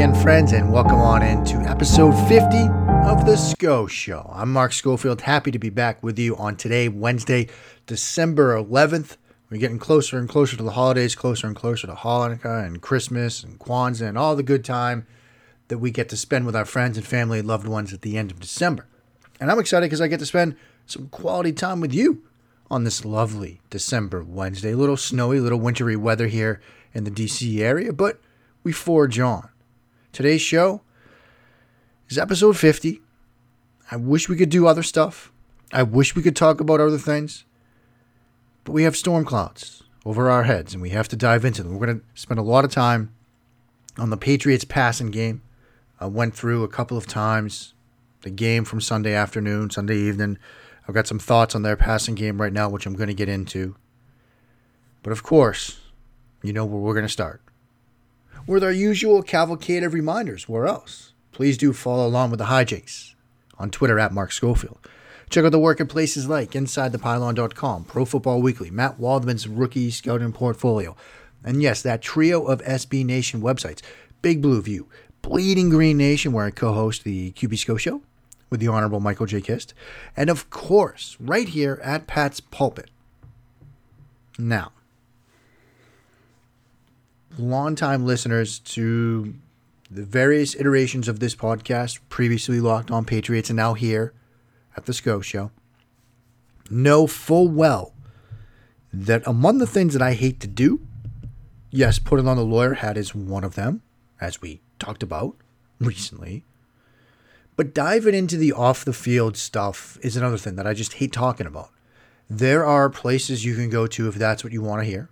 Again, friends, and welcome on into episode 50 of The SCO Show. I'm Mark Schofield, happy to be back with you on today, Wednesday, December 11th. We're getting closer and closer to the holidays, closer and closer to Hanukkah and Christmas and Kwanzaa and all the good time that we get to spend with our friends and family and loved ones at the end of December. And I'm excited because I get to spend some quality time with you on this lovely December Wednesday. A little snowy, little wintry weather here in the DC area, but we forge on. Today's show is episode 50. I wish we could do other stuff. I wish we could talk about other things. But we have storm clouds over our heads and we have to dive into them. We're going to spend a lot of time on the Patriots passing game. I went through a couple of times the game from Sunday afternoon, Sunday evening. I've got some thoughts on their passing game right now, which I'm going to get into. But of course, you know where we're going to start with our usual cavalcade of reminders. Where else? Please do follow along with the hijinks on Twitter at Mark Schofield. Check out the work at places like InsideThePylon.com, Pro Football Weekly, Matt Waldman's rookie scouting portfolio, and yes, that trio of SB Nation websites Big Blue View, Bleeding Green Nation, where I co host the QB SCO show with the Honorable Michael J. Kist, and of course, right here at Pat's Pulpit. Now, longtime listeners to the various iterations of this podcast, previously Locked On Patriots and now here at the SCO Show, know full well that among the things that I hate to do, yes, putting on the lawyer hat is one of them, as we talked about recently. But diving into the off the field stuff is another thing that I just hate talking about. There are places you can go to if that's what you want to hear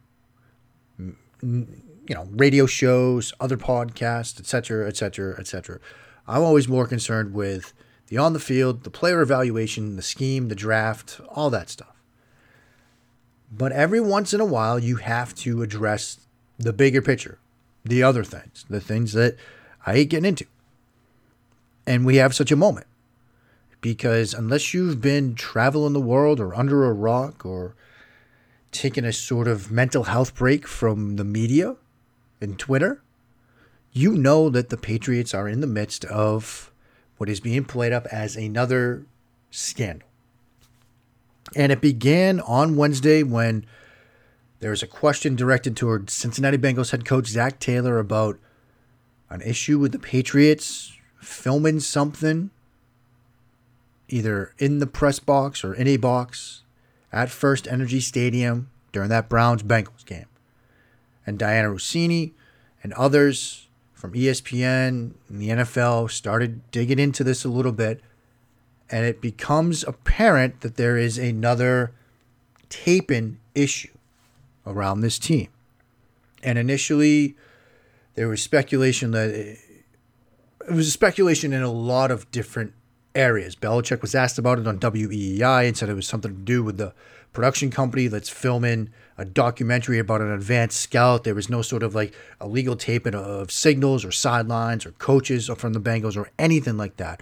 you know, radio shows, other podcasts, etc., etc., etc. I'm always more concerned with the on the field, the player evaluation, the scheme, the draft, all that stuff. But every once in a while, you have to address the bigger picture, the other things, the things that I hate getting into. And we have such a moment because unless you've been traveling the world or under a rock or taking a sort of mental health break from the media, and Twitter, you know that the Patriots are in the midst of what is being played up as another scandal. And it began on Wednesday when there was a question directed toward Cincinnati Bengals head coach Zac Taylor about an issue with the Patriots filming something either in the press box or in a box at First Energy Stadium during that Browns Bengals game and Dianna Russini and others from ESPN and the NFL started digging into this a little bit, and it becomes apparent that there is another taping issue around this team. And initially, there was speculation that it, it was speculation in a lot of different areas. Belichick was asked about it on WEEI and said it was something to do with the production company that's filming a documentary about an advanced scout. There was no sort of like illegal taping of signals or sidelines or coaches from the Bengals or anything like that.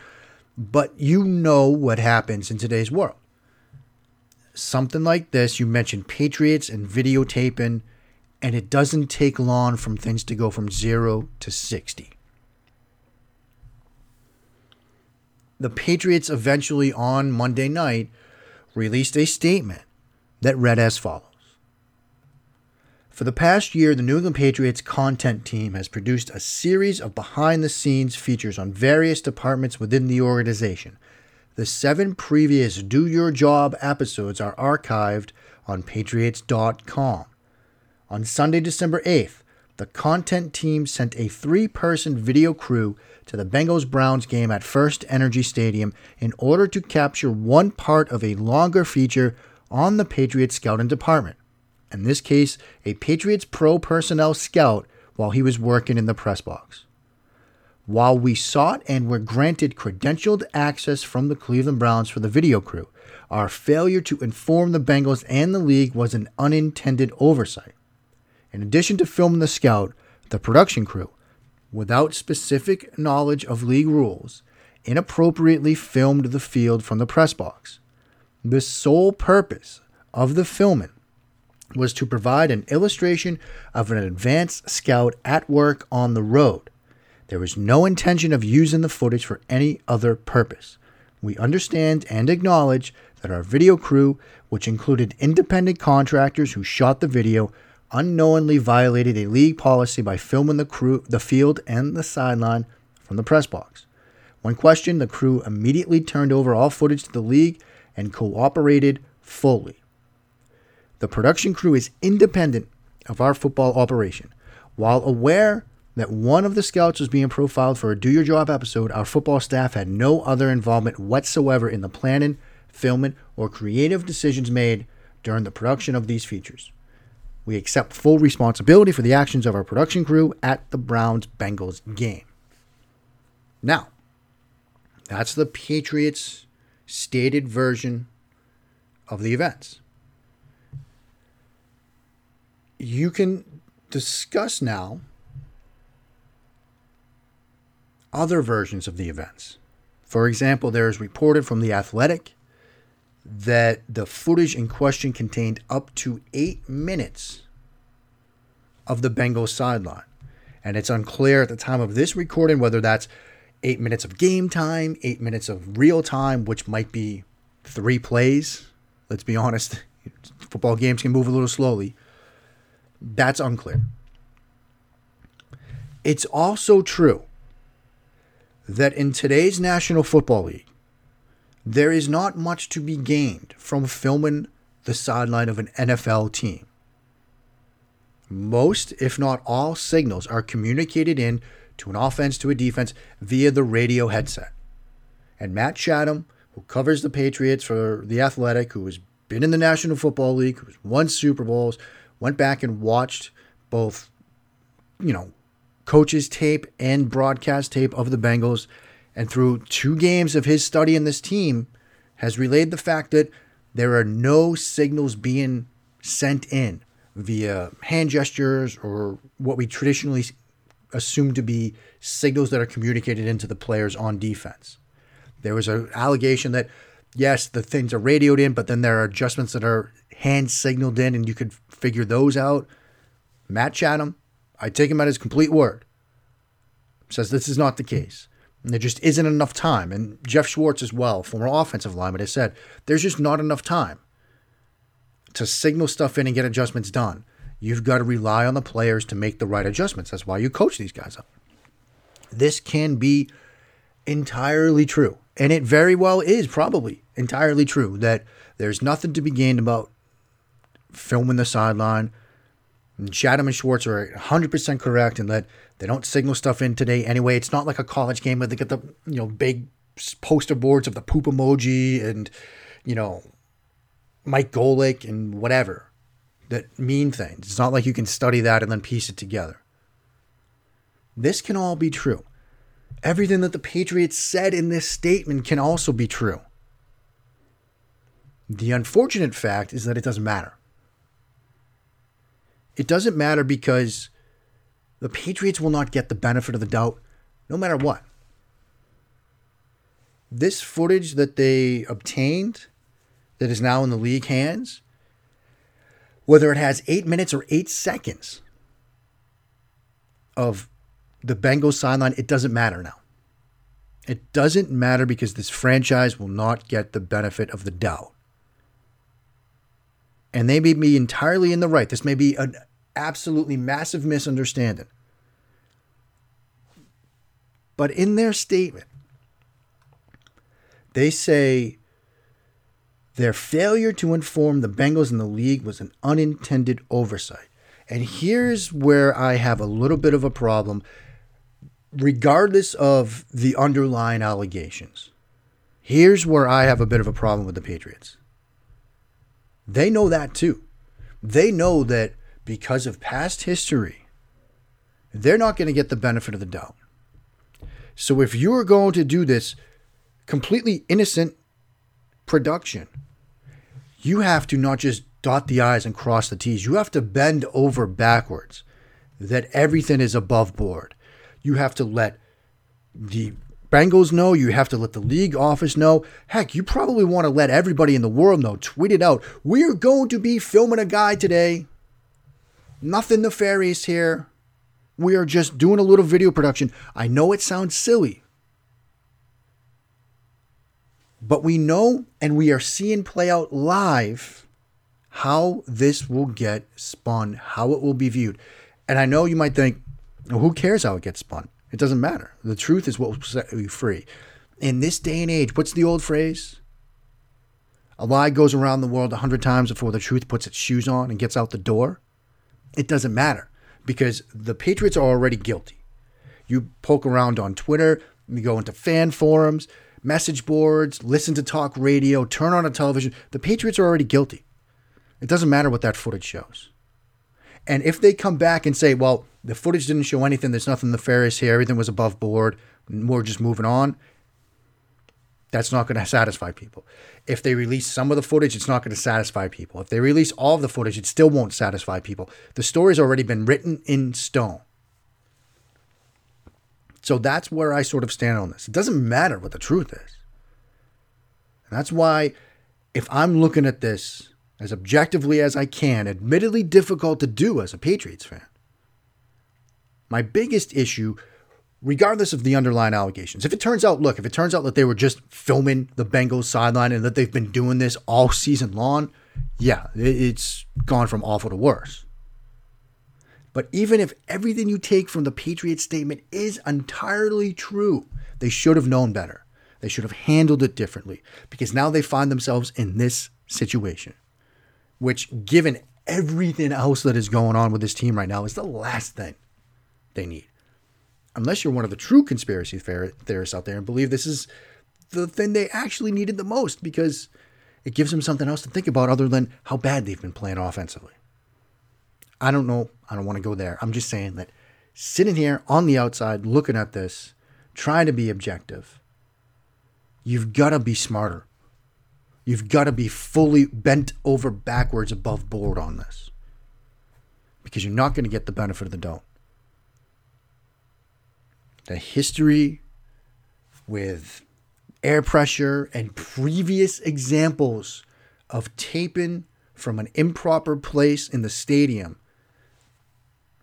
But you know what happens in today's world. Something like this, you mentioned Patriots and videotaping, and it doesn't take long from things to go from zero to 60. The Patriots eventually on Monday night released a statement that read as follows For the past year, the New England Patriots content team has produced a series of behind the scenes features on various departments within the organization. The seven previous Do Your Job episodes are archived on Patriots.com. On Sunday, December 8th, the content team sent a three person video crew to the Bengals Browns game at First Energy Stadium in order to capture one part of a longer feature on the Patriots scouting department. In this case, a Patriots pro personnel scout while he was working in the press box. While we sought and were granted credentialed access from the Cleveland Browns for the video crew, our failure to inform the Bengals and the league was an unintended oversight. In addition to filming the scout, the production crew, without specific knowledge of league rules, inappropriately filmed the field from the press box. The sole purpose of the filming was to provide an illustration of an advanced scout at work on the road. There was no intention of using the footage for any other purpose. We understand and acknowledge that our video crew, which included independent contractors who shot the video, unknowingly violated a league policy by filming the crew, the field and the sideline from the press box. When questioned, the crew immediately turned over all footage to the league and cooperated fully. The production crew is independent of our football operation. While aware that one of the scouts was being profiled for a Do Your Job episode, our football staff had no other involvement whatsoever in the planning, filming, or creative decisions made during the production of these features. We accept full responsibility for the actions of our production crew at the Browns Bengals game. Now, that's the Patriots' stated version of the events. You can discuss now other versions of the events. For example, there is reported from The Athletic that the footage in question contained up to eight minutes of the Bengals sideline. And it's unclear at the time of this recording whether that's eight minutes of game time, eight minutes of real time, which might be three plays. Let's be honest, football games can move a little slowly. That's unclear. It's also true that in today's National Football League, there is not much to be gained from filming the sideline of an NFL team. Most, if not all, signals are communicated in to an offense to a defense via the radio headset. And Matt Chatham, who covers the Patriots for The Athletic, who has been in the National Football League, who's won Super Bowls, went back and watched both, you know, coaches tape and broadcast tape of the Bengals, and through two games of his study in this team, has relayed the fact that there are no signals being sent in via hand gestures or what we traditionally assume to be signals that are communicated into the players on defense. There was an allegation that yes, the things are radioed in, but then there are adjustments that are hand signaled in, and you could figure those out. Matt Chatham, I take him at his complete word, says this is not the case. And there just isn't enough time. And Geoff Schwartz, as well, former offensive lineman, has said there's just not enough time to signal stuff in and get adjustments done. You've got to rely on the players to make the right adjustments. That's why you coach these guys up. This can be entirely true. And it very well is probably entirely true that there's nothing to be gained about filming the sideline. Chatham and Schwartz are 100% correct in that they don't signal stuff in today anyway. It's not like a college game where they get the you know big poster boards of the poop emoji and you know Mike Golic and whatever that mean things. It's not like you can study that and then piece it together. This can all be true. Everything that the Patriots said in this statement can also be true. The unfortunate fact is that it doesn't matter. It doesn't matter because the Patriots will not get the benefit of the doubt no matter what. This footage that they obtained, that is now in the league hands, whether it has eight minutes or eight seconds of the Bengals sideline, it doesn't matter now. It doesn't matter because this franchise will not get the benefit of the doubt. And they may be entirely in the right. This may be an absolutely massive misunderstanding. But in their statement, they say their failure to inform the Bengals and the league was an unintended oversight. And here's where I have a little bit of a problem, regardless of the underlying allegations. Here's where I have a bit of a problem with the Patriots. They know that too. They know that because of past history, they're not going to get the benefit of the doubt. So if you're going to do this completely innocent production, you have to not just dot the I's and cross the T's, you have to bend over backwards that everything is above board. You have to let the Bengals know, you have to let the league office know. Heck, you probably want to let everybody in the world know. Tweet it out. We're going to be filming a guy today. Nothing nefarious here. We are just doing a little video production. I know it sounds silly, but we know and we are seeing play out live how this will get spun, how it will be viewed. And I know you might think, well, who cares how it gets spun? It doesn't matter. The truth is what will set you free. In this day and age, what's the old phrase? A lie goes around the world a hundred times before the truth puts its shoes on and gets out the door. It doesn't matter because the Patriots are already guilty. You poke around on Twitter, you go into fan forums, message boards, listen to talk radio, turn on a television. The Patriots are already guilty. It doesn't matter what that footage shows. And if they come back and say, well, the footage didn't show anything, there's nothing nefarious here, everything was above board, we're just moving on, that's not going to satisfy people. If they release some of the footage, it's not going to satisfy people. If they release all of the footage, it still won't satisfy people. The story's already been written in stone. So that's where I sort of stand on this. It doesn't matter what the truth is. And that's why, if I'm looking at this as objectively as I can, admittedly difficult to do as a Patriots fan, my biggest issue, regardless of the underlying allegations, if it turns out, look, if it turns out that they were just filming the Bengals sideline and that they've been doing this all season long, yeah, it's gone from awful to worse. But even if everything you take from the Patriots statement is entirely true, they should have known better. They should have handled it differently because now they find themselves in this situation, which, given everything else that is going on with this team right now, is the last thing they need. Unless you're one of the true conspiracy theorists out there and believe this is the thing they actually needed the most because it gives them something else to think about other than how bad they've been playing offensively. I don't know. I don't want to go there. I'm just saying that sitting here on the outside looking at this, trying to be objective, you've got to be smarter. You've got to be fully bent over backwards above board on this because you're not going to get the benefit of the doubt. The history with air pressure and previous examples of taping from an improper place in the stadium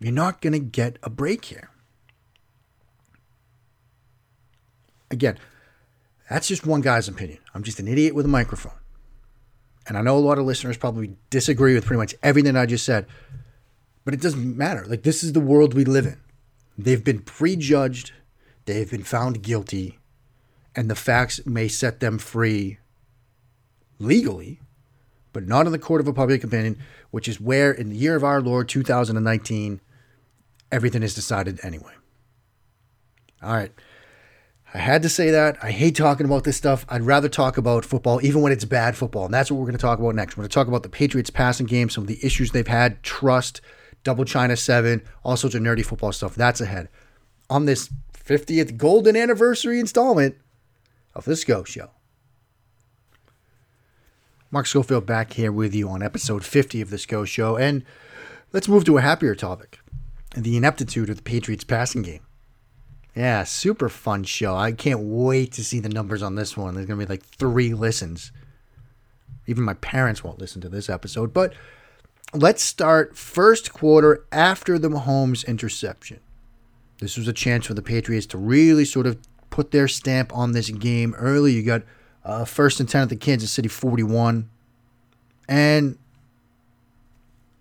you're not going to get a break here. Again, that's just one guy's opinion. I'm just an idiot with a microphone. And I know a lot of listeners probably disagree with pretty much everything I just said, but it doesn't matter. Like, this is the world we live in. They've been prejudged, they've been found guilty, and the facts may set them free legally, but not in the court of a public opinion, which is where, in the year of our Lord 2019, everything is decided anyway. All right. I had to say that. I hate talking about this stuff. I'd rather talk about football, even when it's bad football. And that's what we're going to talk about next. We're going to talk about the Patriots passing game, some of the issues they've had, trust, double China 7, all sorts of nerdy football stuff. That's ahead. On this 50th golden anniversary installment of the SCO Show. Mark Schofield back here with you on episode 50 of the SCO Show. And let's move to a happier topic the ineptitude of the Patriots passing game. Yeah, super fun show. I can't wait to see the numbers on this one. There's going to be like three listens. Even my parents won't listen to this episode. But let's start first quarter after the Mahomes interception. This was a chance for the Patriots to really sort of put their stamp on this game early. You got uh, first and 10 at the Kansas City 41. And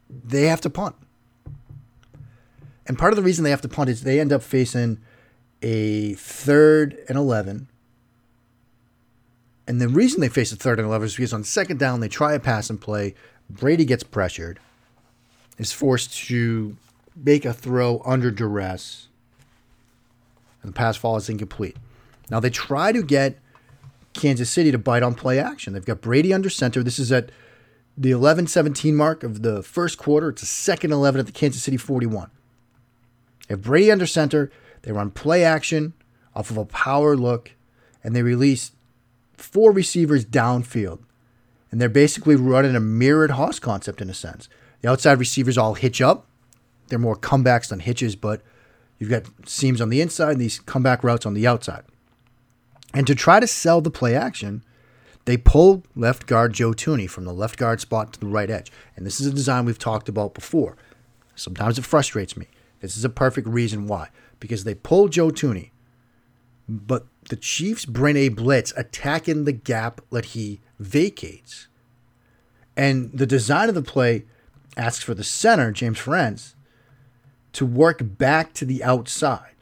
they have to punt. And part of the reason they have to punt is they end up facing a third and 11. And the reason they face a third and 11 is because on second down, they try a pass and play. Brady gets pressured, is forced to make a throw under duress, and the pass fall is incomplete. Now they try to get Kansas City to bite on play action. They've got Brady under center. This is at the 11 17 mark of the first quarter. It's a second 11 at the Kansas City 41. If Brady under center, they run play action off of a power look, and they release four receivers downfield. And they're basically running a mirrored Hoss concept in a sense. The outside receivers all hitch up. They're more comebacks than hitches, but you've got seams on the inside and these comeback routes on the outside. And to try to sell the play action, they pull left guard Joe Thuney from the left guard spot to the right edge. And this is a design we've talked about before. Sometimes it frustrates me. This is a perfect reason why. Because they pull Joe Thuney, but the Chiefs bring a blitz attacking the gap that he vacates. And the design of the play asks for the center, James Ferentz, to work back to the outside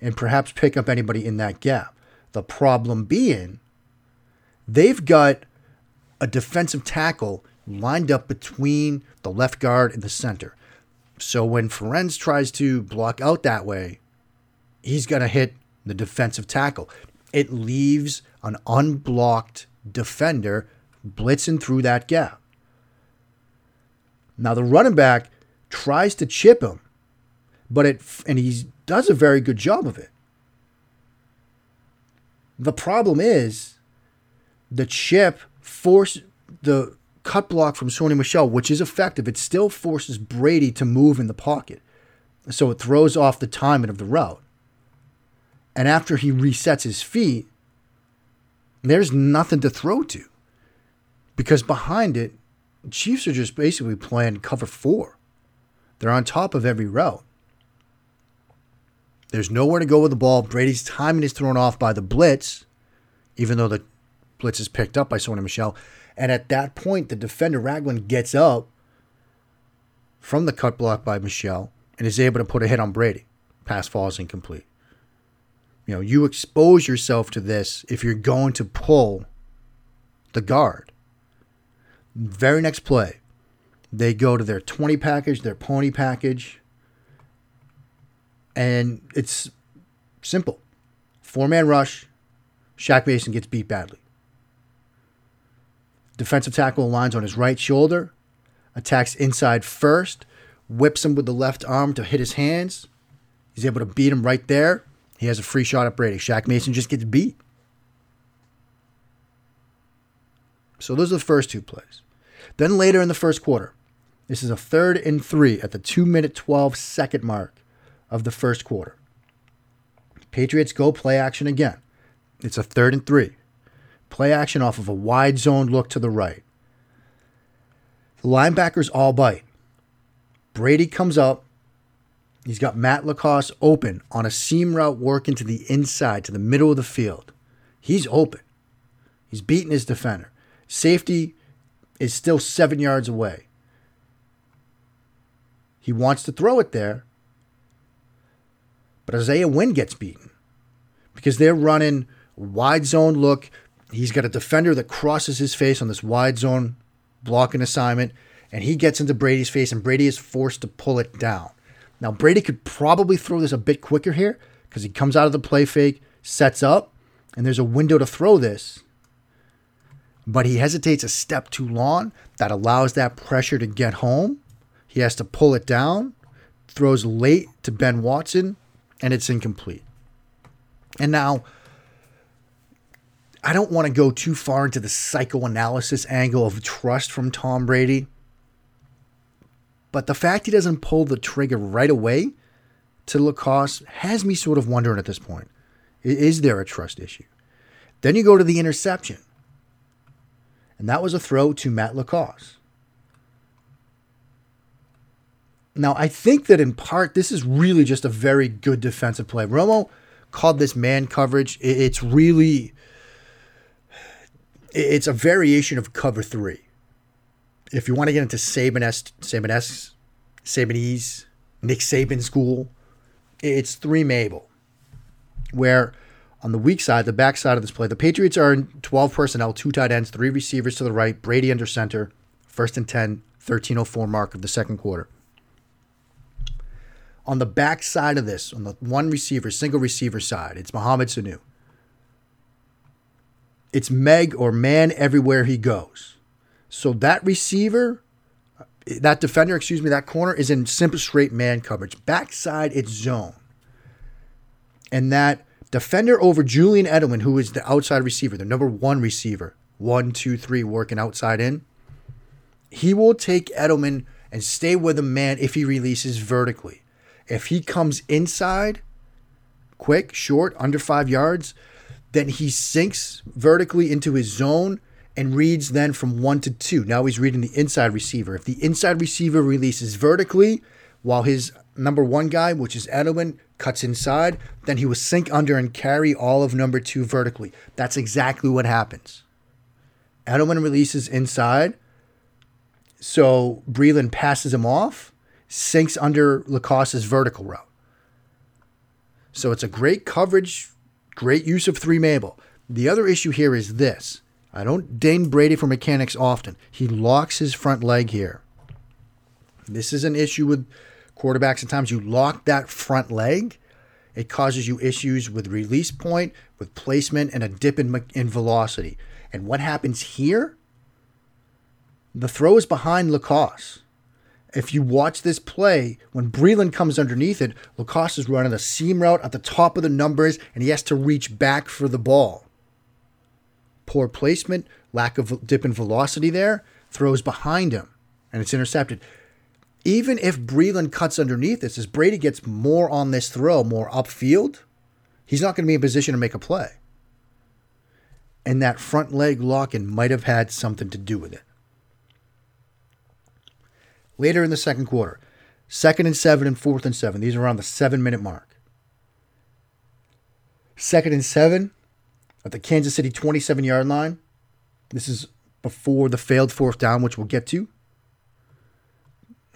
and perhaps pick up anybody in that gap. The problem being, they've got a defensive tackle lined up between the left guard and the center. So when Ferentz tries to block out that way, he's going to hit the defensive tackle. It leaves an unblocked defender blitzing through that gap. Now the running back tries to chip him, but it and he does a very good job of it. The problem is the chip force the cut block from Sony Michel, which is effective. It still forces Brady to move in the pocket. So it throws off the timing of the route. And after he resets his feet, there's nothing to throw to. Because behind it, Chiefs are just basically playing cover four. They're on top of every route. There's nowhere to go with the ball. Brady's timing is thrown off by the blitz, even though the blitz is picked up by Sony Michel. And at that point, the defender Ragland gets up from the cut block by Michel and is able to put a hit on Brady. Pass falls incomplete. You know, you expose yourself to this if you're going to pull the guard. Very next play, they go to their 20 package, their pony package, and it's simple. Four man rush, Shaq Mason gets beat badly. Defensive tackle lines on his right shoulder, attacks inside first, whips him with the left arm to hit his hands. He's able to beat him right there. He has a free shot at Brady. Shaq Mason just gets beat. So those are the first two plays. Then later in the first quarter, this is a third and three at the two minute 12 second mark of the first quarter. Patriots go play action again. It's a third and three. Play action off of a wide zone look to the right. The linebackers all bite. Brady comes up. He's got Matt LaCosse open on a seam route working to the inside, to the middle of the field. He's open. He's beating his defender. Safety is still seven yards away. He wants to throw it there, but Isaiah Wynn gets beaten because they're running wide zone look. He's got a defender that crosses his face on this wide zone blocking assignment, and he gets into Brady's face, and Brady is forced to pull it down. Now, Brady could probably throw this a bit quicker here because he comes out of the play fake, sets up, and there's a window to throw this. But he hesitates a step too long. That allows that pressure to get home. He has to pull it down, throws late to Ben Watson, and it's incomplete. And now, I don't want to go too far into the psychoanalysis angle of trust from Tom Brady, but the fact he doesn't pull the trigger right away to LaCosse has me sort of wondering at this point is there a trust issue? Then you go to the interception, and that was a throw to Matt LaCosse. Now, I think that in part, this is really just a very good defensive play. Romo called this man coverage. It's really, it's a variation of cover three. If you want to get into Saban-esque, Sabanese, Nick Saban school, it's three Mable, where on the weak side, the back side of this play, the Patriots are in 12 personnel, two tight ends, three receivers to the right, Brady under center, first and 10, 1304 mark of the second quarter on the back side of this, on the one receiver, single receiver side, it's Mohamed Sanu. It's Meg or man everywhere he goes. So that receiver, that defender, excuse me, that corner is in simple straight man coverage. Backside, it's zone. And that defender over Julian Edelman, who is the outside receiver, the number one receiver, one, two, three, working outside in, he will take Edelman and stay with a man if he releases vertically. If he comes inside, quick, short, under five yards, then he sinks vertically into his zone and reads then from one to two. Now he's reading the inside receiver. If the inside receiver releases vertically while his number one guy, which is Edelman, cuts inside. Then he will sink under and carry all of number two vertically. That's exactly what happens. Edelman releases inside. So Breeland passes him off, sinks under LaCosse's vertical route. So it's a great coverage, great use of three Mable. The other issue here is this. I don't ding Brady for mechanics often. He locks his front leg here. This is an issue with quarterbacks. At times you lock that front leg, it causes you issues with release point, with placement, and a dip in, in velocity. And what happens here? The throw is behind LaCosse. If you watch this play, when Breeland comes underneath it, LaCosse is running a seam route at the top of the numbers, and he has to reach back for the ball. Poor placement, lack of dip in velocity there, throws behind him, and it's intercepted even if Breeland cuts underneath this, as Brady gets more on this throw, more upfield, he's not going to be in position to make a play. And that front leg lock locking might have had something to do with it. Later in the second quarter, second and seven and fourth and seven. These are around the seven minute mark. Second and seven at the Kansas City 27 yard line. This is before the failed fourth down, which we'll get to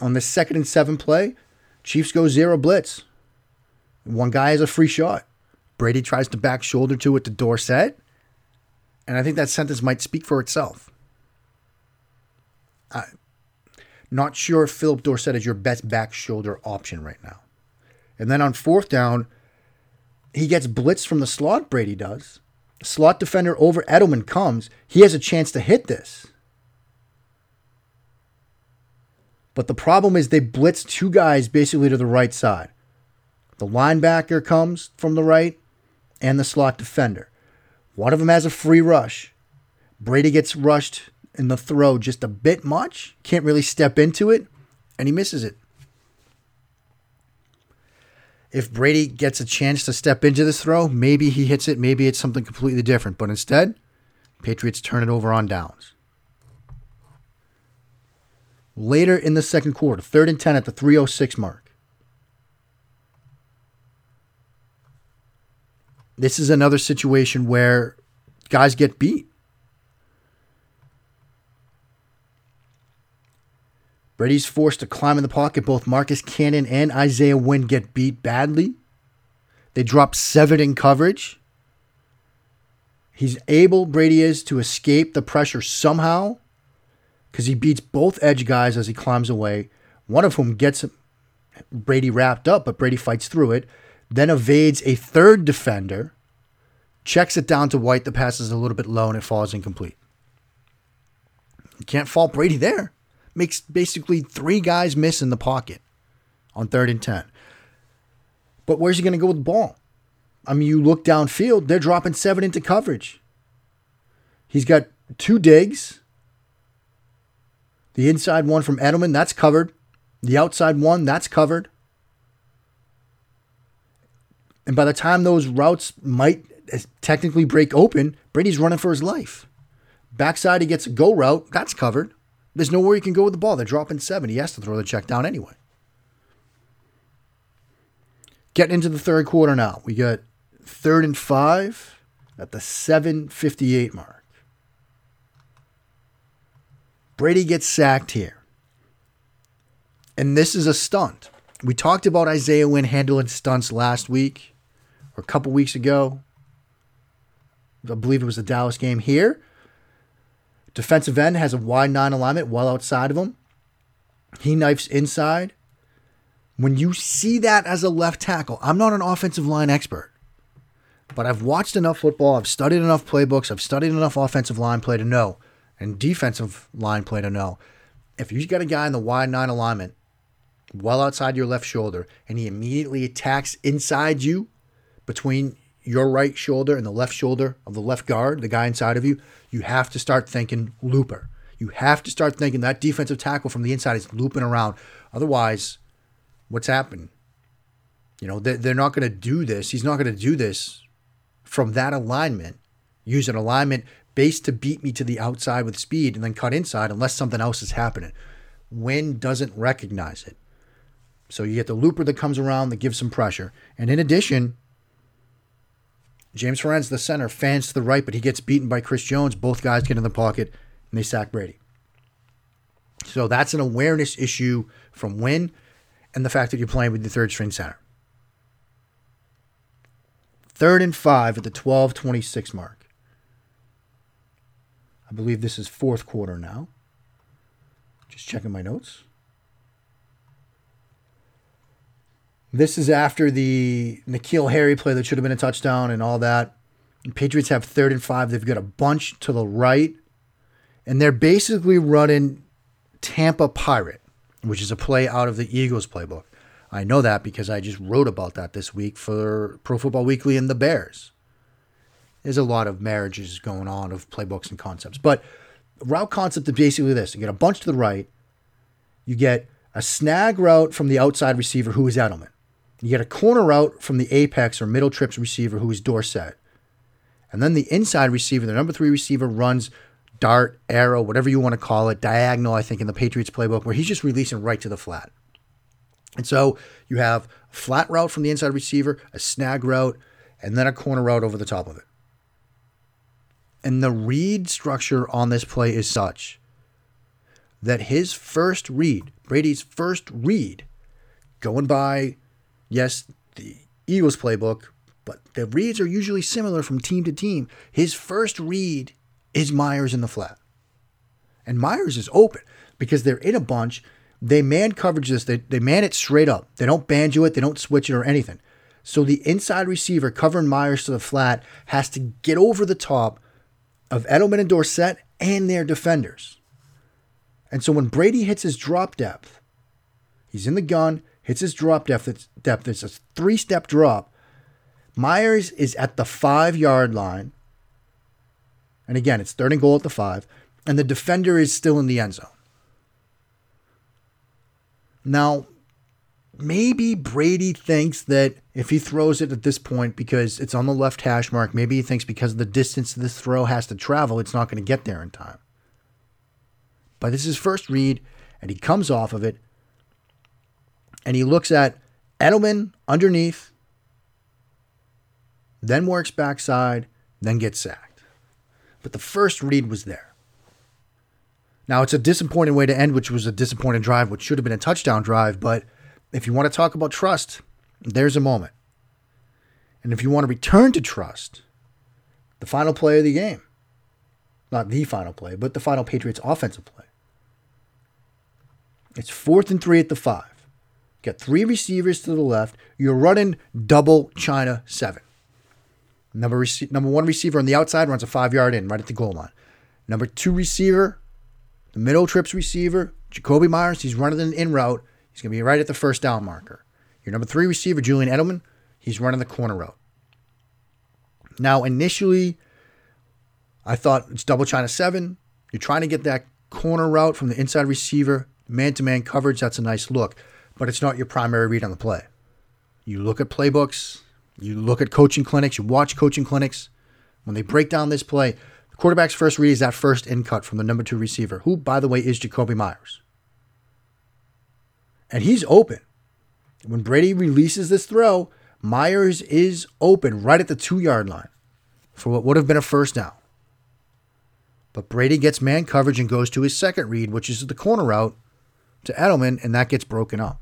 on this second and seven play, Chiefs go zero blitz. One guy has a free shot. Brady tries to back shoulder to it to Dorsett. And I think that sentence might speak for itself. I'm not sure if Phillip Dorsett is your best back shoulder option right now. And then on fourth down, he gets blitzed from the slot, Brady does. Slot defender over Edelman comes. He has a chance to hit this. But the problem is they blitz two guys basically to the right side. The linebacker comes from the right and the slot defender. One of them has a free rush. Brady gets rushed in the throw just a bit much, can't really step into it, and he misses it. If Brady gets a chance to step into this throw, maybe he hits it, maybe it's something completely different. But instead, Patriots turn it over on downs later in the second quarter, third and 10 at the 306 mark. This is another situation where guys get beat. Brady's forced to climb in the pocket. Both Marcus Cannon and Isaiah Wynn get beat badly. They drop seven in coverage. He's able, Brady is, to escape the pressure somehow because he beats both edge guys as he climbs away. One of whom gets Brady wrapped up, but Brady fights through it. Then evades a third defender, checks it down to White. The pass is a little bit low and it falls incomplete. You can't fault Brady there. Makes basically three guys miss in the pocket on third and 10. But where's he going to go with the ball? I mean, you look downfield, they're dropping seven into coverage. He's got two digs, the inside one from Edelman, that's covered. The outside one, that's covered. And by the time those routes might technically break open, Brady's running for his life. Backside, he gets a go route, that's covered. There's nowhere he can go with the ball. They're dropping seven. He has to throw the check down anyway. Getting into the third quarter now. We got third and five at the 758 mark. Brady gets sacked here. And this is a stunt. We talked about Isaiah Wynn handling stunts last week or a couple weeks ago. I believe it was the Dallas game here. Defensive end has a wide nine alignment well outside of him. He knifes inside. When you see that as a left tackle, I'm not an offensive line expert, but I've watched enough football, I've studied enough playbooks, I've studied enough offensive line play to know and defensive line play to know if you've got a guy in the wide nine alignment, well outside your left shoulder, and he immediately attacks inside you between your right shoulder and the left shoulder of the left guard, the guy inside of you, you have to start thinking looper. You have to start thinking that defensive tackle from the inside is looping around. Otherwise, what's happened? You know, they're not going to do this. He's not going to do this from that alignment. Use an alignment base to beat me to the outside with speed and then cut inside unless something else is happening. Wynn doesn't recognize it. So you get the looper that comes around that gives some pressure. And in addition, James Ferentz, the center, fans to the right, but he gets beaten by Chris Jones. Both guys get in the pocket and they sack Brady. So that's an awareness issue from Wynn and the fact that you're playing with the third string center. Third and five at the 12 26 mark. I believe this is fourth quarter now. Just checking my notes. This is after the N'Keal Harry play that should have been a touchdown and all that. Patriots have third and five. They've got a bunch to the right. And they're basically running Tampa Pirate, which is a play out of the Eagles playbook. I know that because I just wrote about that this week for Pro Football Weekly and the Bears. There's a lot of marriages going on of playbooks and concepts. But route concept is basically this you get a bunch to the right, you get a snag route from the outside receiver who is Edelman. You get a corner route from the apex or middle trips receiver who is Dorsett. And then the inside receiver, the number three receiver, runs dart, arrow, whatever you want to call it, diagonal, I think, in the Patriots playbook, where he's just releasing right to the flat. And so you have flat route from the inside receiver, a snag route, and then a corner route over the top of it. And the read structure on this play is such that his first read, Brady's first read, going by, yes, the Eagles playbook, but the reads are usually similar from team to team. His first read is Meyers in the flat. And Meyers is open because they're in a bunch. They man coverage this, they, they man it straight up. They don't banjo it, they don't switch it or anything. So the inside receiver covering Meyers to the flat has to get over the top of Edelman and Dorsett and their defenders. And so when Brady hits his drop depth, he's in the gun, hits his drop depth, it's, depth, it's a three step drop. Meyers is at the five yard line. And again, it's third and goal at the five. And the defender is still in the end zone. Now, maybe Brady thinks that if he throws it at this point because it's on the left hash mark, maybe he thinks because of the distance this throw has to travel, it's not going to get there in time. But this is first read, and he comes off of it, and he looks at Edelman underneath, then works backside, then gets sacked. But the first read was there. Now, it's a disappointing way to end, which was a disappointing drive, which should have been a touchdown drive, but if you want to talk about trust, there's a moment. And if you want to return to trust, the final play of the game, not the final play, but the final Patriots offensive play. It's fourth and three at the five. Got three receivers to the left. You're running double China seven. Number, rec- number one receiver on the outside runs a five yard in right at the goal line. Number two receiver, the middle trips receiver, Jakobi Meyers, he's running an in route. He's going to be right at the first down marker. Your number three receiver, Julian Edelman, he's running the corner route. Now, initially, I thought it's double China seven. You're trying to get that corner route from the inside receiver, man to man coverage. That's a nice look, but it's not your primary read on the play. You look at playbooks, you look at coaching clinics, you watch coaching clinics. When they break down this play, the quarterback's first read is that first in cut from the number two receiver, who, by the way, is Jakobi Meyers. And he's open. When Brady releases this throw, Meyers is open right at the two yard line for what would have been a first down. But Brady gets man coverage and goes to his second read, which is the corner route to Edelman, and that gets broken up.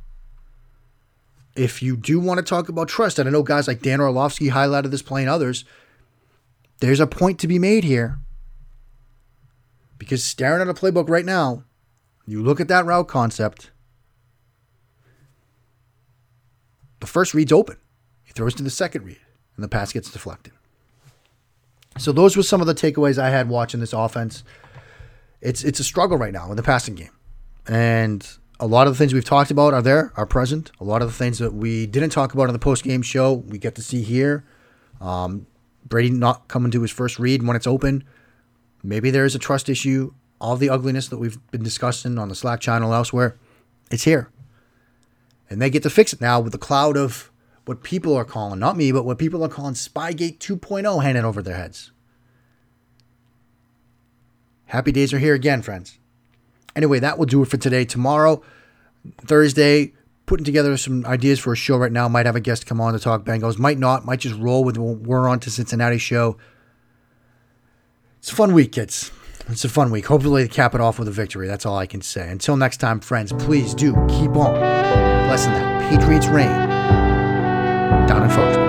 If you do want to talk about trust, and I know guys like Dan Orlovsky highlighted this play and others, there's a point to be made here. Because staring at a playbook right now, you look at that route concept, the first read's open. He throws to the second read, and the pass gets deflected. So those were some of the takeaways I had watching this offense. It's it's a struggle right now in the passing game, and a lot of the things we've talked about are there, are present. A lot of the things that we didn't talk about on the post game show, we get to see here. Um, Brady not coming to his first read when it's open. Maybe there is a trust issue. All the ugliness that we've been discussing on the Slack channel elsewhere, it's here. And they get to fix it now with the cloud of what people are calling, not me, but what people are calling Spygate 2.0 hanging over their heads. Happy days are here again, friends. Anyway, that will do it for today. Tomorrow, Thursday, putting together some ideas for a show right now. Might have a guest come on to talk Bengals. Might not. Might just roll with we're on to Cincinnati show. It's a fun week, kids. It's a fun week. Hopefully, they cap it off with a victory. That's all I can say. Until next time, friends, please do keep on blessing that Patriots reign down in Fox.